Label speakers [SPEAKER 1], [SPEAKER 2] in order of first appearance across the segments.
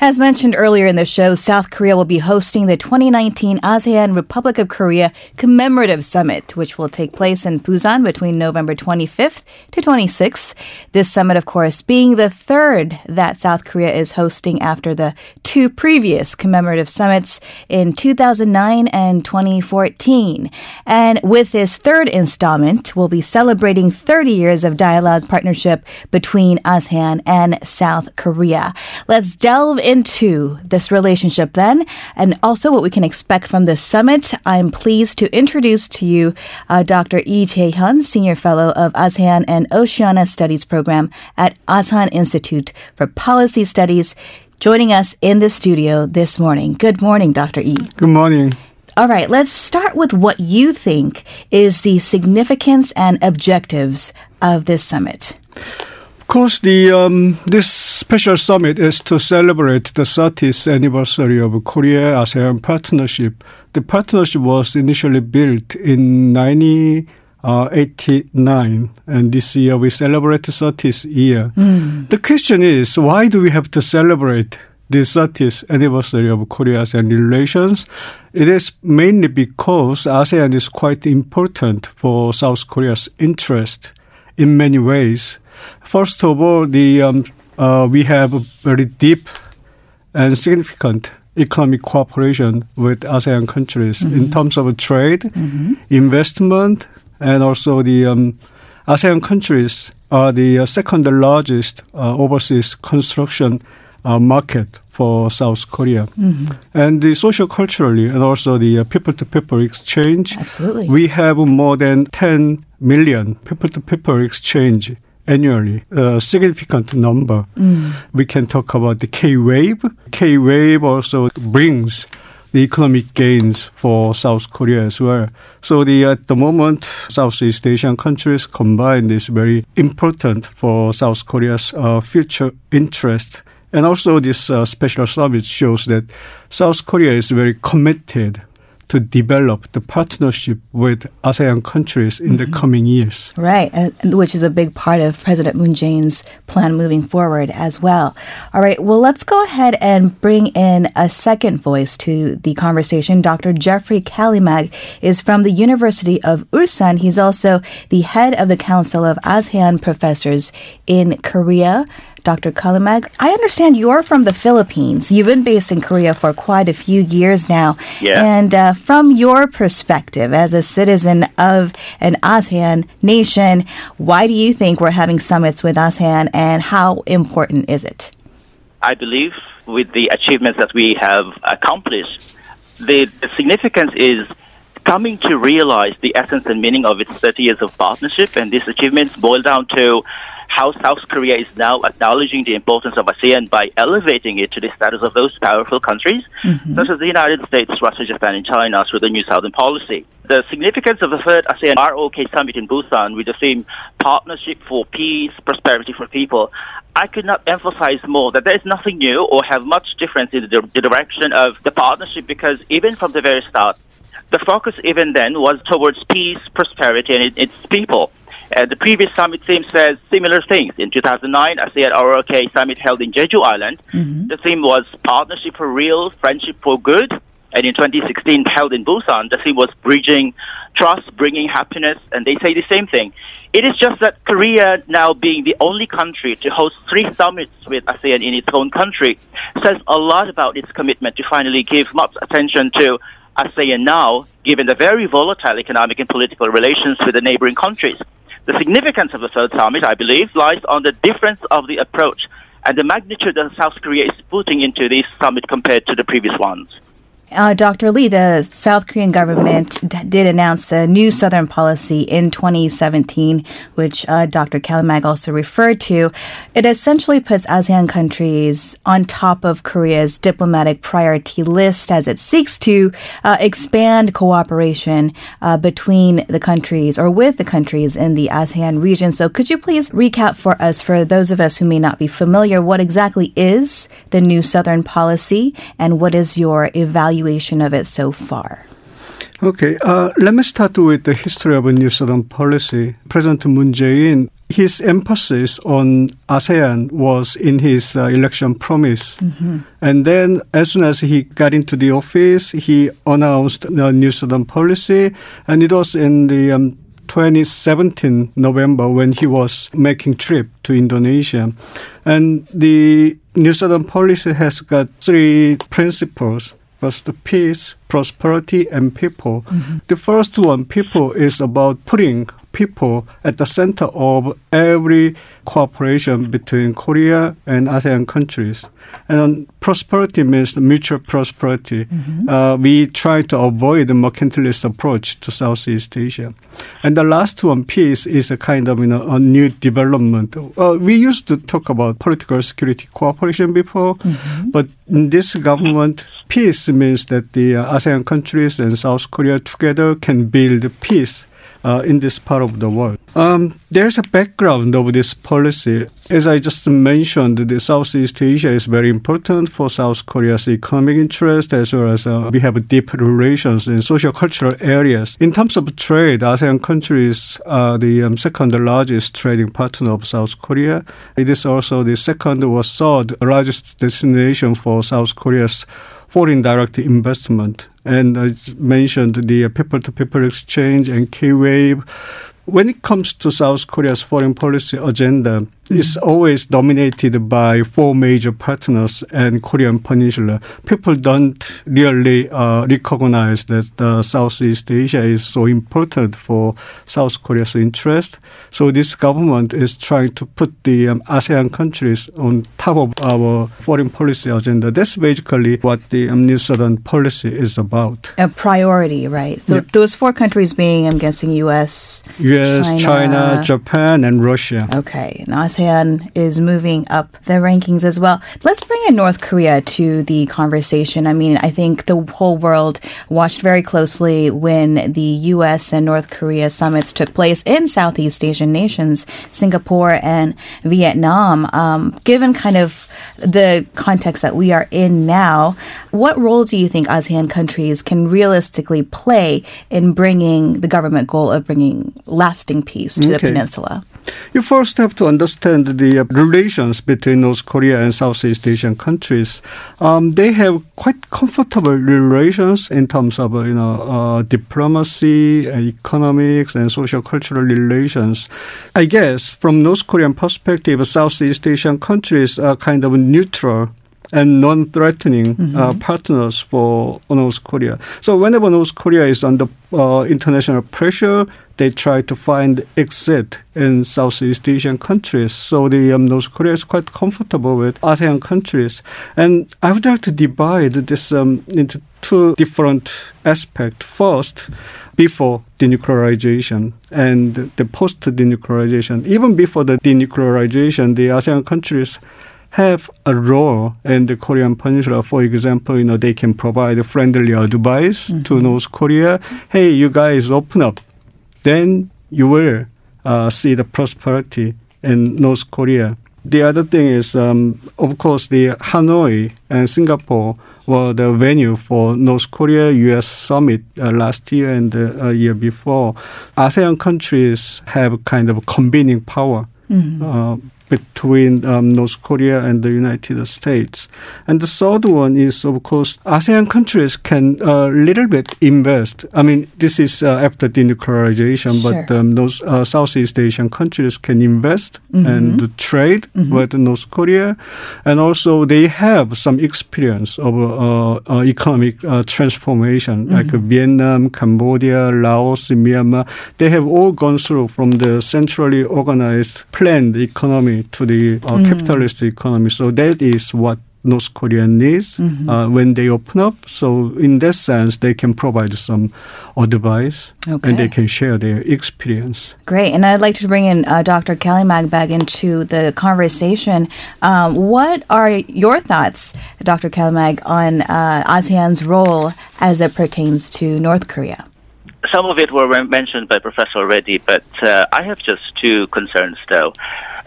[SPEAKER 1] As mentioned earlier in the show, South Korea will be hosting the 2019 ASEAN Republic of Korea Commemorative Summit, which will take place in Busan between November 25th to 26th. This summit, of course, being the third that South Korea is hosting after the two previous commemorative summits in 2009 and 2014. And with this third installment, we'll be celebrating 30 years of dialogue partnership between ASEAN and South Korea. Let's delve into this relationship then, and also what we can expect from this summit. I'm pleased to introduce to you uh, Dr. Lee Jae-hyun, Senior Fellow of ASEAN and Oceania Studies Program at Asan Institute for Policy Studies, joining us in the studio this morning. Good morning, Dr. E.
[SPEAKER 2] Good morning.
[SPEAKER 1] All right, let's start with what you think is the significance and objectives of this summit.
[SPEAKER 2] Of course, the um, this special summit is to celebrate the 30th anniversary of Korea ASEAN partnership. The partnership was initially built in 1989, and this year we celebrate the 30th year. Mm. The question is, why do we have to celebrate the 30th anniversary of Korea ASEAN relations? It is mainly because ASEAN is quite important for South Korea's interest in many ways. First of all, the um, uh, we have a very deep and significant economic cooperation with ASEAN countries mm-hmm. in terms of trade, mm-hmm. investment, and also the um, ASEAN countries are the uh, second largest uh, overseas construction uh, market for South Korea. Mm-hmm. And the social culturally and also the people to people exchange.
[SPEAKER 1] Absolutely.
[SPEAKER 2] We have more than 10 million people to people exchange annually, a significant number. Mm. We can talk about the K wave. K wave also brings the economic gains for South Korea as well. So the at the moment, Southeast Asian countries combined is very important for South Korea's uh, future interest. And also this uh, special summit shows that South Korea is very committed to develop the partnership with ASEAN countries in mm-hmm. the coming years.
[SPEAKER 1] Right, which is a big part of President Moon Jae-in's plan moving forward as well. All right, well, let's go ahead and bring in a second voice to the conversation. Dr. Jeffrey Kalimag is from the University of Ulsan. He's also the head of the Council of ASEAN Professors in Korea. Dr. Kalimag. I understand you're from the Philippines. You've been based in Korea for quite a few years now.
[SPEAKER 3] Yeah.
[SPEAKER 1] And uh, from your perspective as a citizen of an ASEAN nation, why do you think we're having summits with ASEAN and how important is it?
[SPEAKER 3] I believe with the achievements that we have accomplished, the, the significance is coming to realize the essence and meaning of its 30 years of partnership, and these achievements boil down to how South Korea is now acknowledging the importance of ASEAN by elevating it to the status of those powerful countries, mm-hmm. such as the United States, Russia, Japan, and China, through the New Southern Policy. The significance of the third ASEAN ROK summit in Busan with the theme Partnership for Peace, Prosperity for People, I could not emphasize more that there is nothing new or have much difference in the, the direction of the partnership because even from the very start, the focus even then was towards peace, prosperity, and its people. Uh, the previous summit theme says similar things. In 2009, ASEAN ROK summit held in Jeju Island. Mm-hmm. The theme was partnership for real, friendship for good. And in 2016, held in Busan, the theme was bridging trust, bringing happiness, and they say the same thing. It is just that Korea, now being the only country to host three summits with ASEAN in its own country, says a lot about its commitment to finally give much attention to ASEAN now, given the very volatile economic and political relations with the neighboring countries. The significance of the third summit, I believe, lies on the difference of the approach and the magnitude that South Korea is putting into this summit compared to the previous ones.
[SPEAKER 1] Uh, Dr. Lee, the South Korean government d- did announce the new Southern policy in 2017, which uh, Dr. Kalimag also referred to. It essentially puts ASEAN countries on top of Korea's diplomatic priority list as it seeks to uh, expand cooperation uh, between the countries or with the countries in the ASEAN region. So, could you please recap for us, for those of us who may not be familiar, what exactly is the new Southern policy and what is your evaluation? Evaluation of it so far?
[SPEAKER 2] Okay, uh, let me start with the history of New Southern policy. President Moon Jae-in his emphasis on ASEAN was in his uh, election promise. Mm-hmm. And then, as soon as he got into the office, he announced the New Southern policy, and it was in the um, 2017 November when he was making trip to Indonesia. And the New Southern policy has got three principles. First, peace, prosperity, and people. Mm-hmm. The first one, people, is about putting people at the center of every cooperation between Korea and ASEAN countries. And prosperity means mutual prosperity. Mm-hmm. Uh, we try to avoid the mercantilist approach to Southeast Asia. And the last one, peace, is a kind of you know a new development. Uh, we used to talk about political security cooperation before, mm-hmm. but in this government, peace means that the uh, ASEAN countries and South Korea together can build peace uh, in this part of the world. Um, there's a background of this policy. As I just mentioned, the Southeast Asia is very important for South Korea's economic interest, as well as uh, we have deep relations in social cultural areas. In terms of trade, ASEAN countries are the um, second largest trading partner of South Korea. It is also the second or third largest destination for South Korea's foreign direct investment. And I mentioned the people to people exchange and K Wave. When it comes to South Korea's foreign policy agenda, it's always dominated by four major partners and Korean Peninsula. People don't really uh, recognize that the Southeast Asia is so important for South Korea's interest. So this government is trying to put the um, ASEAN countries on top of our foreign policy agenda. That's basically what the um, New Southern policy is about.
[SPEAKER 1] A priority, right? So those four countries being, I'm guessing, U.S.,
[SPEAKER 2] U.S., China, China Japan, and Russia.
[SPEAKER 1] Okay. Now, ASEAN is moving up the rankings as well. Let's bring in North Korea to the conversation. I mean, I think the whole world watched very closely when the U.S. and North Korea summits took place in Southeast Asian nations, Singapore and Vietnam. Um, given kind of the context that we are in now, what role do you think ASEAN countries can realistically play in bringing the government goal of bringing lasting peace to okay. the peninsula?
[SPEAKER 2] You first have to understand the uh, relations between North Korea and Southeast Asian countries. Um, they have quite comfortable relations in terms of uh, you know uh, diplomacy, economics, and social cultural relations. I guess from North Korean perspective, Southeast Asian countries are kind of neutral and non-threatening uh, mm-hmm. uh, partners for North Korea. So whenever North Korea is under uh, international pressure, they try to find exit in Southeast Asian countries. So the um, North Korea is quite comfortable with ASEAN countries. And I would like to divide this um, into two different aspects. First, before denuclearization and the post denuclearization. Even before the denuclearization, the ASEAN countries have a role in the Korean Peninsula. For example, you know, they can provide friendly advice mm-hmm. to North Korea. Hey, you guys open up. Then you will uh, see the prosperity in North Korea. The other thing is, um, of course, the Hanoi and Singapore were the venue for North Korea U.S. summit uh, last year and the uh, year before. ASEAN countries have kind of convening power. Mm-hmm. Between um, North Korea and the United States. And the third one is, of course, ASEAN countries can a uh, little bit invest. I mean, this is uh, after denuclearization, sure. but um, those uh, Southeast Asian countries can invest mm-hmm. and trade mm-hmm. with North Korea. And also, they have some experience of uh, uh economic uh, transformation, mm-hmm. like Vietnam, Cambodia, Laos, Myanmar. They have all gone through from the centrally organized planned economy to the uh, mm. capitalist economy. So that is what North Korea needs mm-hmm. uh, when they open up. So in that sense, they can provide some advice okay. and they can share their experience.
[SPEAKER 1] Great. And I'd like to bring in uh, Dr. Kalimag back into the conversation. Um, what are your thoughts, Dr. Kelly Kalimag, on uh, ASEAN's role as it pertains to North Korea?
[SPEAKER 3] Some of it were mentioned by Professor already, but uh, I have just two concerns though.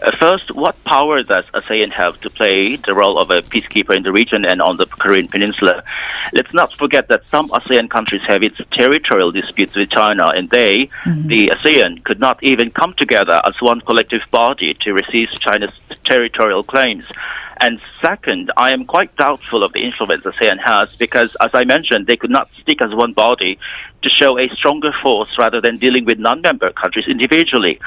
[SPEAKER 3] Uh, first, what power does ASEAN have to play the role of a peacekeeper in the region and on the Korean Peninsula? Let's not forget that some ASEAN countries have its territorial disputes with China, and they, mm-hmm. the ASEAN, could not even come together as one collective body to resist China's territorial claims. And second, I am quite doubtful of the influence ASEAN has because, as I mentioned, they could not stick as one body to show a stronger force rather than dealing with non-member countries individually.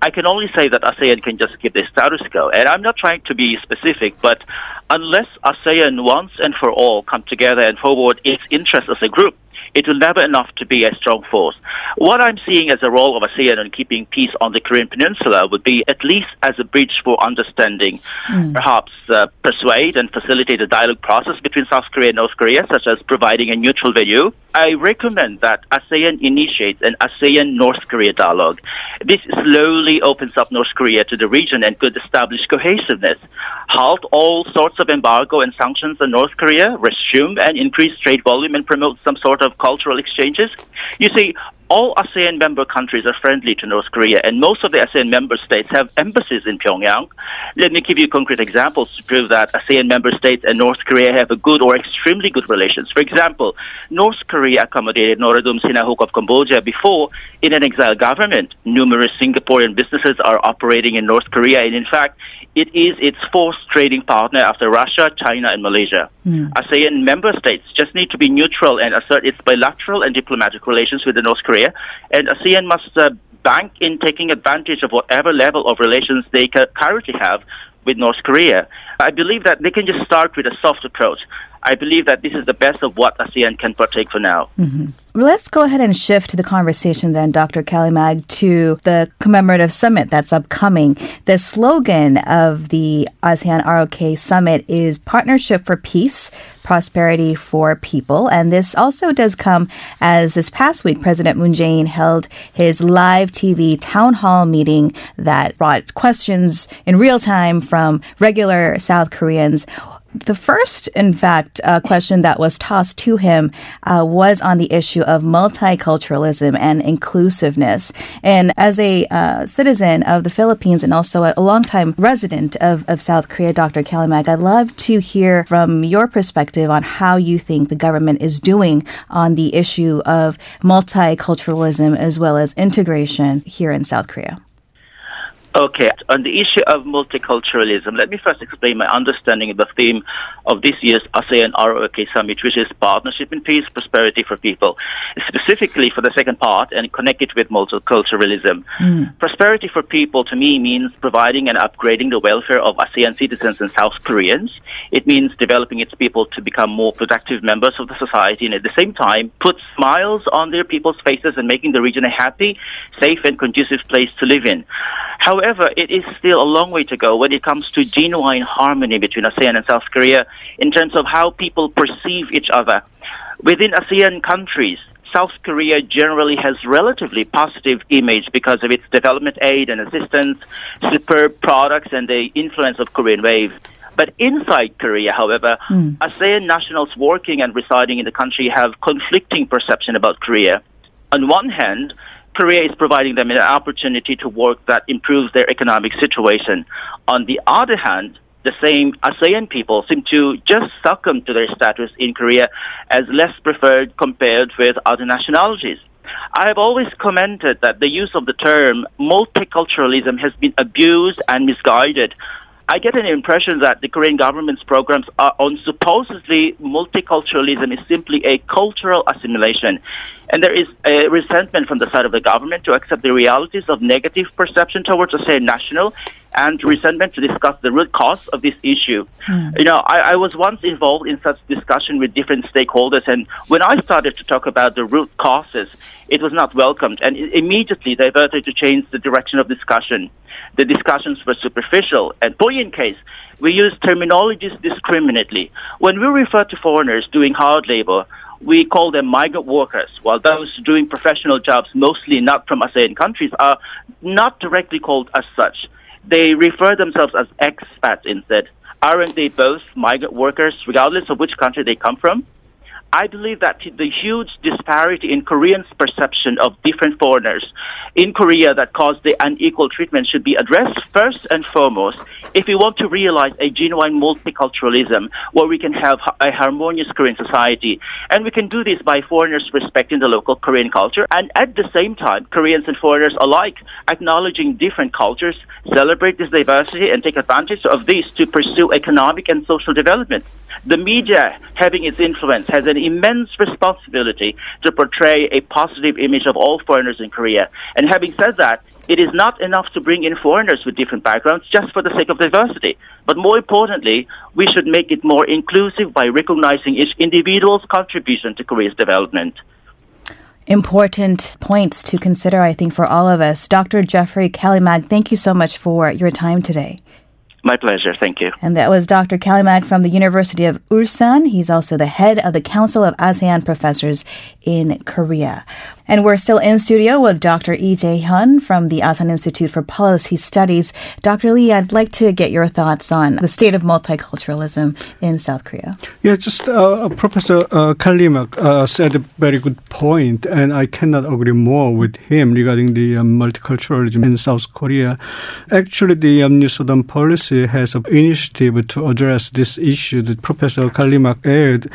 [SPEAKER 3] I can only say that ASEAN can just keep the status quo. And I'm not trying to be specific, but unless ASEAN once and for all come together and forward its interests as a group, it will never enough to be a strong force. What I'm seeing as a role of ASEAN in keeping peace on the Korean Peninsula would be at least as a bridge for understanding, mm. perhaps uh, persuade and facilitate a dialogue process between South Korea and North Korea, such as providing a neutral venue. I recommend that ASEAN initiates an ASEAN North Korea dialogue. This slowly opens up North Korea to the region and could establish cohesiveness, halt all sorts of embargo and sanctions on North Korea, resume and increase trade volume, and promote some sort of cultural exchanges. You see, all ASEAN member countries are friendly to North Korea, and most of the ASEAN member states have embassies in Pyongyang. Let me give you concrete examples to prove that ASEAN member states and North Korea have a good or extremely good relations. For example, North Korea accommodated Norodom Sihanouk of Cambodia before in an exile government. Numerous Singaporean businesses are operating in North Korea, and in fact, it is its fourth trading partner after Russia, China, and Malaysia. Mm. ASEAN member states just need to be neutral and assert its bilateral and diplomatic relations with the North Korea, and ASEAN must uh, bank in taking advantage of whatever level of relations they currently have with North Korea. I believe that they can just start with a soft approach. I believe that this is the best of what ASEAN can partake for now.
[SPEAKER 1] Mm-hmm. Let's go ahead and shift the conversation then, Dr. Kalimag, to the commemorative summit that's upcoming. The slogan of the ASEAN ROK summit is Partnership for Peace, Prosperity for People. And this also does come as this past week, President Moon Jae-in held his live TV town hall meeting that brought questions in real time from regular South Koreans the first, in fact, uh, question that was tossed to him uh, was on the issue of multiculturalism and inclusiveness. And as a uh, citizen of the Philippines and also a, longtime resident of, of South Korea, Dr. Kalimag, I'd love to hear from your perspective on how you think the government is doing on the issue of multiculturalism as well as integration here in South Korea.
[SPEAKER 3] Okay, on the issue of multiculturalism, let me first explain my understanding of the theme of this year's ASEAN ROK Summit, which is Partnership in Peace, Prosperity for People, specifically for the second part and connect it with multiculturalism. Mm. Prosperity for People to me means providing and upgrading the welfare of ASEAN citizens and South Koreans. It means developing its people to become more productive members of the society and at the same time put smiles on their people's faces and making the region a happy, safe, and conducive place to live in. However, it is still a long way to go when it comes to genuine harmony between ASEAN and South Korea in terms of how people perceive each other. Within ASEAN countries, South Korea generally has relatively positive image because of its development aid and assistance, superb products, and the influence of Korean Wave. But inside Korea, however, mm. ASEAN nationals working and residing in the country have conflicting perception about Korea. On one hand, Korea is providing them an opportunity to work that improves their economic situation. On the other hand, the same ASEAN people seem to just succumb to their status in Korea as less preferred compared with other nationalities. I have always commented that the use of the term multiculturalism has been abused and misguided. I get an impression that the Korean government's programs are on supposedly multiculturalism is simply a cultural assimilation. And there is a resentment from the side of the government to accept the realities of negative perception towards, a say, national and resentment to discuss the root cause of this issue. Mm. You know, I, I, was once involved in such discussion with different stakeholders, and when I started to talk about the root causes, it was not welcomed, and immediately diverted to change the direction of discussion. The discussions were superficial, and in case, we use terminologies discriminately. When we refer to foreigners doing hard labor, we call them migrant workers, while those doing professional jobs, mostly not from ASEAN countries, are not directly called as such. They refer themselves as expats instead. Aren't they both migrant workers, regardless of which country they come from? I believe that the huge disparity in Koreans' perception of different foreigners in Korea that caused the unequal treatment should be addressed first and foremost if we want to realize a genuine multiculturalism where we can have a harmonious Korean society. And we can do this by foreigners respecting the local Korean culture and at the same time, Koreans and foreigners alike acknowledging different cultures, celebrate this diversity, and take advantage of this to pursue economic and social development. The media, having its influence, has an immense responsibility to portray a positive image of all foreigners in Korea. And having said that, it is not enough to bring in foreigners with different backgrounds just for the sake of diversity. But more importantly, we should make it more inclusive by recognizing each individual's contribution to Korea's development
[SPEAKER 1] important points to consider, I think, for all of us. Dr. Jeffrey Kalimag, thank you so much for your time today.
[SPEAKER 3] My pleasure. Thank you.
[SPEAKER 1] And that was Dr. Kalimag from the University of Ulsan. He's also the head of the Council of ASEAN Professors in Korea. And we're still in studio with Dr. Lee Jae-hyun from the Asan Institute for Policy Studies. Dr. Lee, I'd like to get your thoughts on the state of multiculturalism in South Korea.
[SPEAKER 2] Yeah, just uh, uh Professor uh, Kalimag uh, said a very good point, and I cannot agree more with him regarding the um, multiculturalism in South Korea. Actually, the um, New Southern policy has an initiative to address this issue that Professor Kalimag aired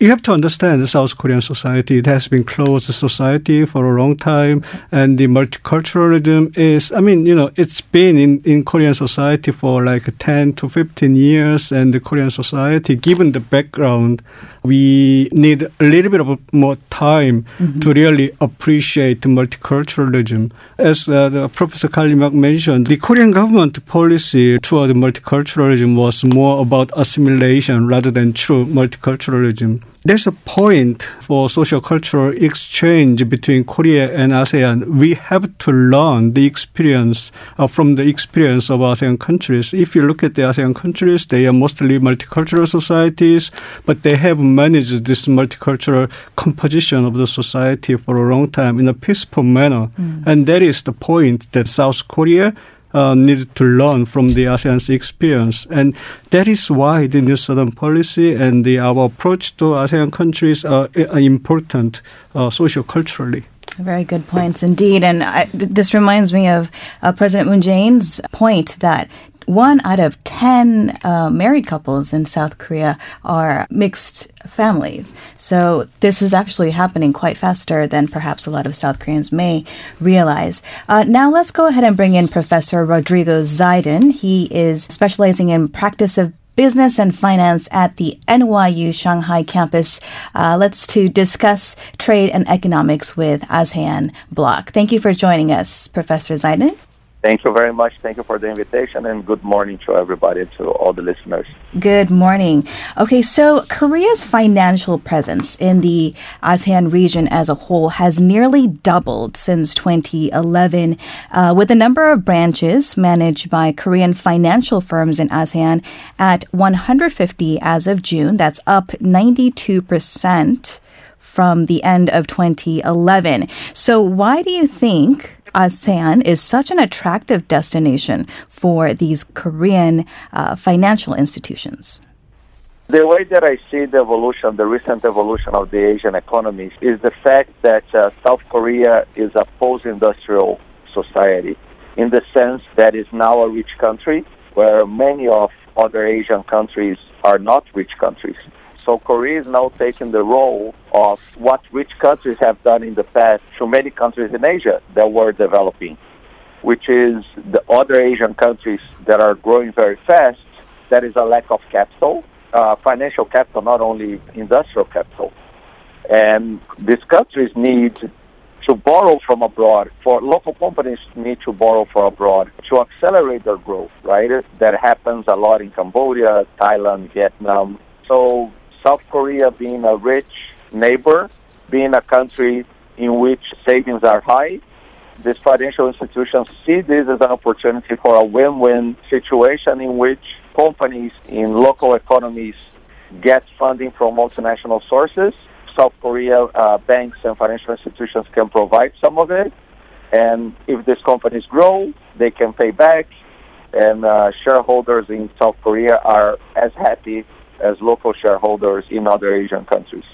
[SPEAKER 2] you have to understand the South Korean society. It has been closed society for a long time, and the multiculturalism is. I mean, you know, it's been in in Korean society for like ten to fifteen years, and the Korean society, given the background, we need a little bit of more time mm-hmm. to really appreciate multiculturalism. As uh, Professor Kalimag mentioned, the Korean government policy toward multiculturalism was more about assimilation rather than true multiculturalism there's a point for social cultural exchange between Korea and ASEAN. We have to learn the experience uh, from the experience of ASEAN countries. If you look at the ASEAN countries, they are mostly multicultural societies, but they have managed this multicultural composition of the society for a long time in a peaceful manner. Mm. And that is the point that South Korea uh, need to learn from the ASEAN's experience. And that is why the New Southern policy and the, our approach to ASEAN countries are, are important uh, socio-culturally.
[SPEAKER 1] Very good points indeed. And I, this reminds me of uh, President Moon Jae-in's point that one out of 10 uh, married couples in South Korea are mixed families. So this is actually happening quite faster than perhaps a lot of South Koreans may realize. Uh, now let's go ahead and bring in Professor Rodrigo Zeidan. He is specializing in practice of business and finance at the NYU Shanghai campus. Uh, let's to discuss trade and economics with ASEAN Bloc. Thank you for joining us, Professor Zeidan.
[SPEAKER 4] Thank you very much. Thank you for the invitation and good morning to everybody, to all the listeners.
[SPEAKER 1] Good morning. Okay, so Korea's financial presence in the ASEAN region as a whole has nearly doubled since 2011, uh, with the number of branches managed by Korean financial firms in ASEAN at 150 as of June. That's up 92% from the end of 2011. So, why do you think ASEAN is such an attractive destination for these Korean uh, financial institutions?
[SPEAKER 4] The way that I see the evolution, the recent evolution of the Asian economies, is the fact that uh, South Korea is a post industrial society in the sense that it's now a rich country where many of other Asian countries are not rich countries. So Korea is now taking the role of what rich countries have done in the past to many countries in Asia that were developing, which is the other Asian countries that are growing very fast. That is a lack of capital, uh, financial capital, not only industrial capital. And these countries need to borrow from abroad. For local companies need to borrow from abroad to accelerate their growth. Right, that happens a lot in Cambodia, Thailand, Vietnam. So South Korea being a rich neighbor, being a country in which savings are high, these financial institutions see this as an opportunity for a win-win situation in which companies in local economies get funding from multinational sources. South Korea uh, banks and financial institutions can provide some of it, and if these companies grow, they can pay back, and uh, shareholders in South Korea are as happy as local shareholders in other Asian countries.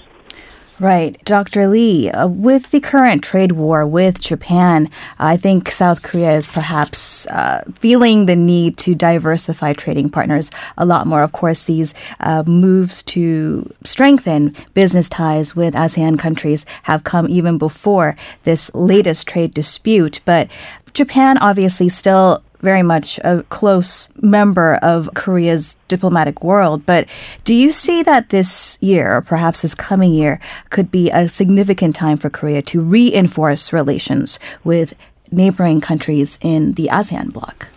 [SPEAKER 1] Right. Dr. Lee, uh, with the current trade war with Japan, I think South Korea is perhaps uh, feeling the need to diversify trading partners a lot more. Of course, these uh, moves to strengthen business ties with ASEAN countries have come even before this latest trade dispute. But Japan obviously still very much a close member of Korea's diplomatic world. But do you see that this year, or perhaps this coming year, could be a significant time for Korea to reinforce relations with neighboring countries in the ASEAN bloc?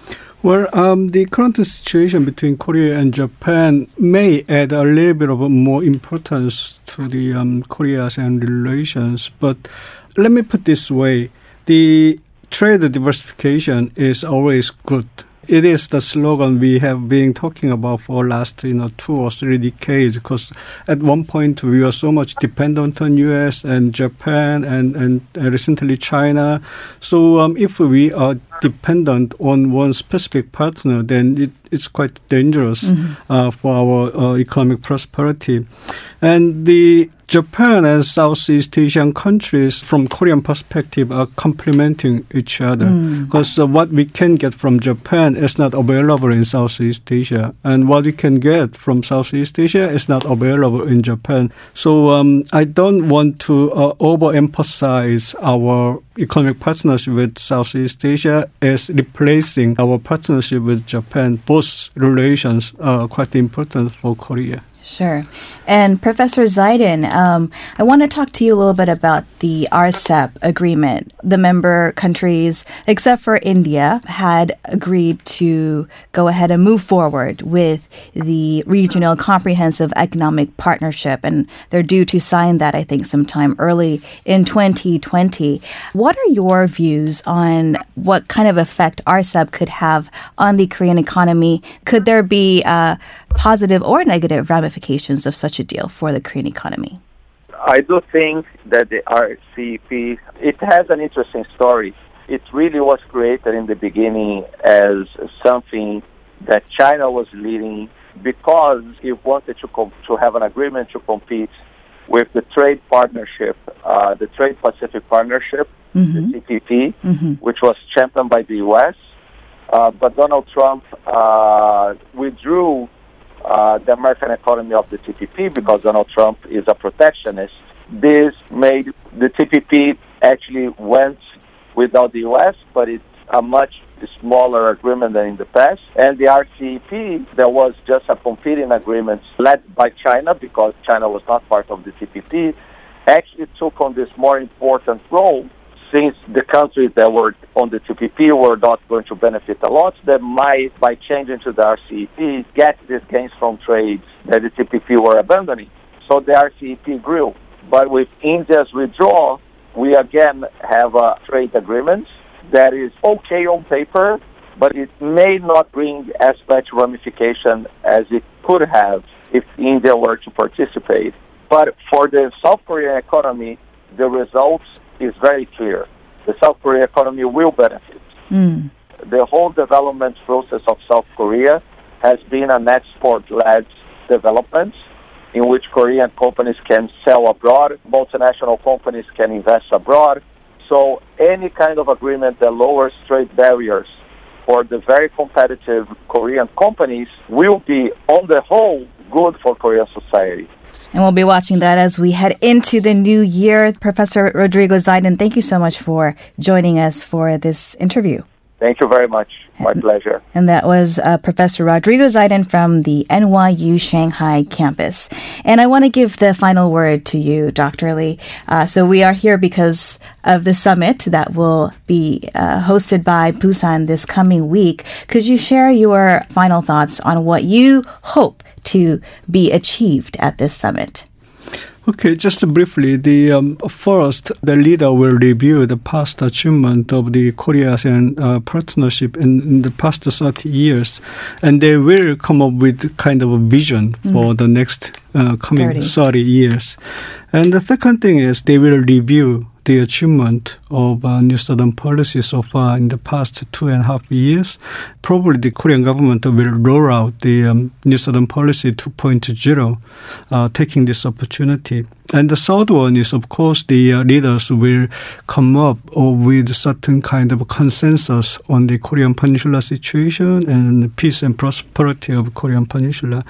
[SPEAKER 2] Well, um, the current situation between Korea and Japan may add a little bit of more importance to the um, Korea-ASEAN relations. But let me put this way: the trade diversification is always good. It is the slogan we have been talking about for last you know two or three decades. Because at one point we were so much dependent on U.S. and Japan and and recently China. So um, if we are dependent on one specific partner, then it, it's quite dangerous mm-hmm. uh, for our uh, economic prosperity. And the Japan and Southeast Asian countries, from Korean perspective, are complementing each other mm. because uh, what we can get from Japan is not available in Southeast Asia, and what we can get from Southeast Asia is not available in Japan. So um, I don't want to uh, overemphasize our economic partnership with Southeast Asia as replacing our partnership with Japan. Both relations are quite important for Korea.
[SPEAKER 1] Sure. And Professor Zeidan, um, I want to talk to you a little bit about the RCEP agreement. The member countries, except for India, had agreed to go ahead and move forward with the regional comprehensive economic partnership, and they're due to sign that, I think, sometime early in 2020. What are your views on what kind of effect RCEP could have on the Korean economy? Could there be uh, positive or negative ramifications of such a deal for the Korean economy?
[SPEAKER 4] I do think that the RCEP it has an interesting story. It really was created in the beginning as something that China was leading because it wanted to com- to have an agreement to compete with the trade partnership, uh, the Trade Pacific Partnership, mm-hmm. the TPP, mm-hmm. which was championed by the U.S. Uh, but Donald Trump uh, withdrew uh, the American economy of the TPP because Donald Trump is a protectionist. This made the TPP actually went without the U.S., but it's a much smaller agreement than in the past. And the RCEP, there was just a competing agreement led by China because China was not part of the TPP, actually took on this more important role since the countries that were on the TPP were not going to benefit a lot, they might, by changing to the RCEP, get these gains from trade that the TPP were abandoning. So the RCEP grew. But with India's withdrawal, we again have a trade agreement that is okay on paper, but it may not bring as much ramification as it could have if India were to participate. But for the South Korean economy, the results is very clear. The South Korean economy will benefit. Mm. The whole development process of South Korea has been an export-led development in which Korean companies can sell abroad, multinational companies can invest abroad. So any kind of agreement that lowers trade barriers for the very competitive Korean companies will be, on the whole, good for Korean society.
[SPEAKER 1] And we'll be watching that as we head into the new year. Professor Rodrigo Zeidan, thank you so much for joining us for this interview.
[SPEAKER 4] Thank you very much. My pleasure.
[SPEAKER 1] And that was uh, Professor Rodrigo Zeidan from the NYU Shanghai campus. And I want to give the final word to you, Dr. Lee. Uh, so we are here because of the summit that will be uh, hosted by Busan this coming week. Could you share your final thoughts on what you hope to be achieved at this summit?
[SPEAKER 2] Okay, just briefly, the um, first, the leader will review the past achievement of the Korea ASEAN uh, partnership in, in, the past 30 years, and they will come up with kind of a vision mm. for the next uh, coming 30. 30 years. And the second thing is they will review the achievement of uh, New Southern policy so far in the past two and a half years. Probably the Korean government will roll out the um, New Southern policy 2.0, uh, taking this opportunity. And the third one is, of course, the uh, leaders will come up with certain kind of consensus on the Korean Peninsula situation and peace and prosperity of Korean Peninsula.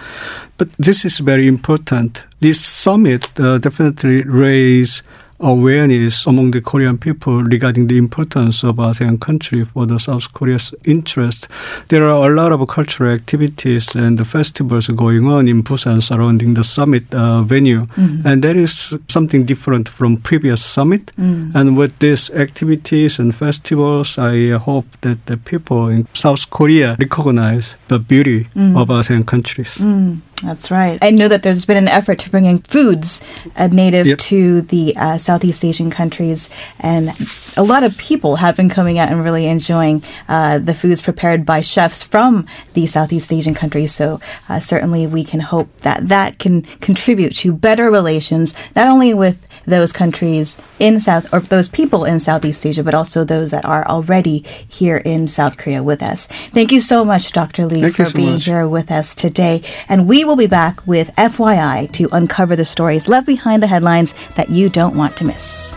[SPEAKER 2] But this is very important. This summit uh, definitely raise awareness among the Korean people regarding the importance of ASEAN country for the South Korea's interest. There are a lot of cultural activities and festivals going on in Busan surrounding the summit uh, venue, mm-hmm. and that is something different from previous summit. Mm. And with these activities and festivals, I hope that the people in South Korea recognize the beauty mm. of ASEAN countries.
[SPEAKER 1] Mm. That's right. I know that there's been an effort to bring in foods uh, native yep. to the uh, Southeast Asian countries, and a lot of people have been coming out and really enjoying uh, the foods prepared by chefs from the Southeast Asian countries. So uh, certainly we can hope that that can contribute to better relations, not only with those countries in South or those people in Southeast Asia, but also those that are already here in South Korea with us. Thank you so much, Dr. Lee,
[SPEAKER 2] Thank
[SPEAKER 1] for
[SPEAKER 2] so
[SPEAKER 1] being
[SPEAKER 2] much.
[SPEAKER 1] here with us today. And we will be back with FYI to uncover the stories left behind the headlines that you don't want to miss.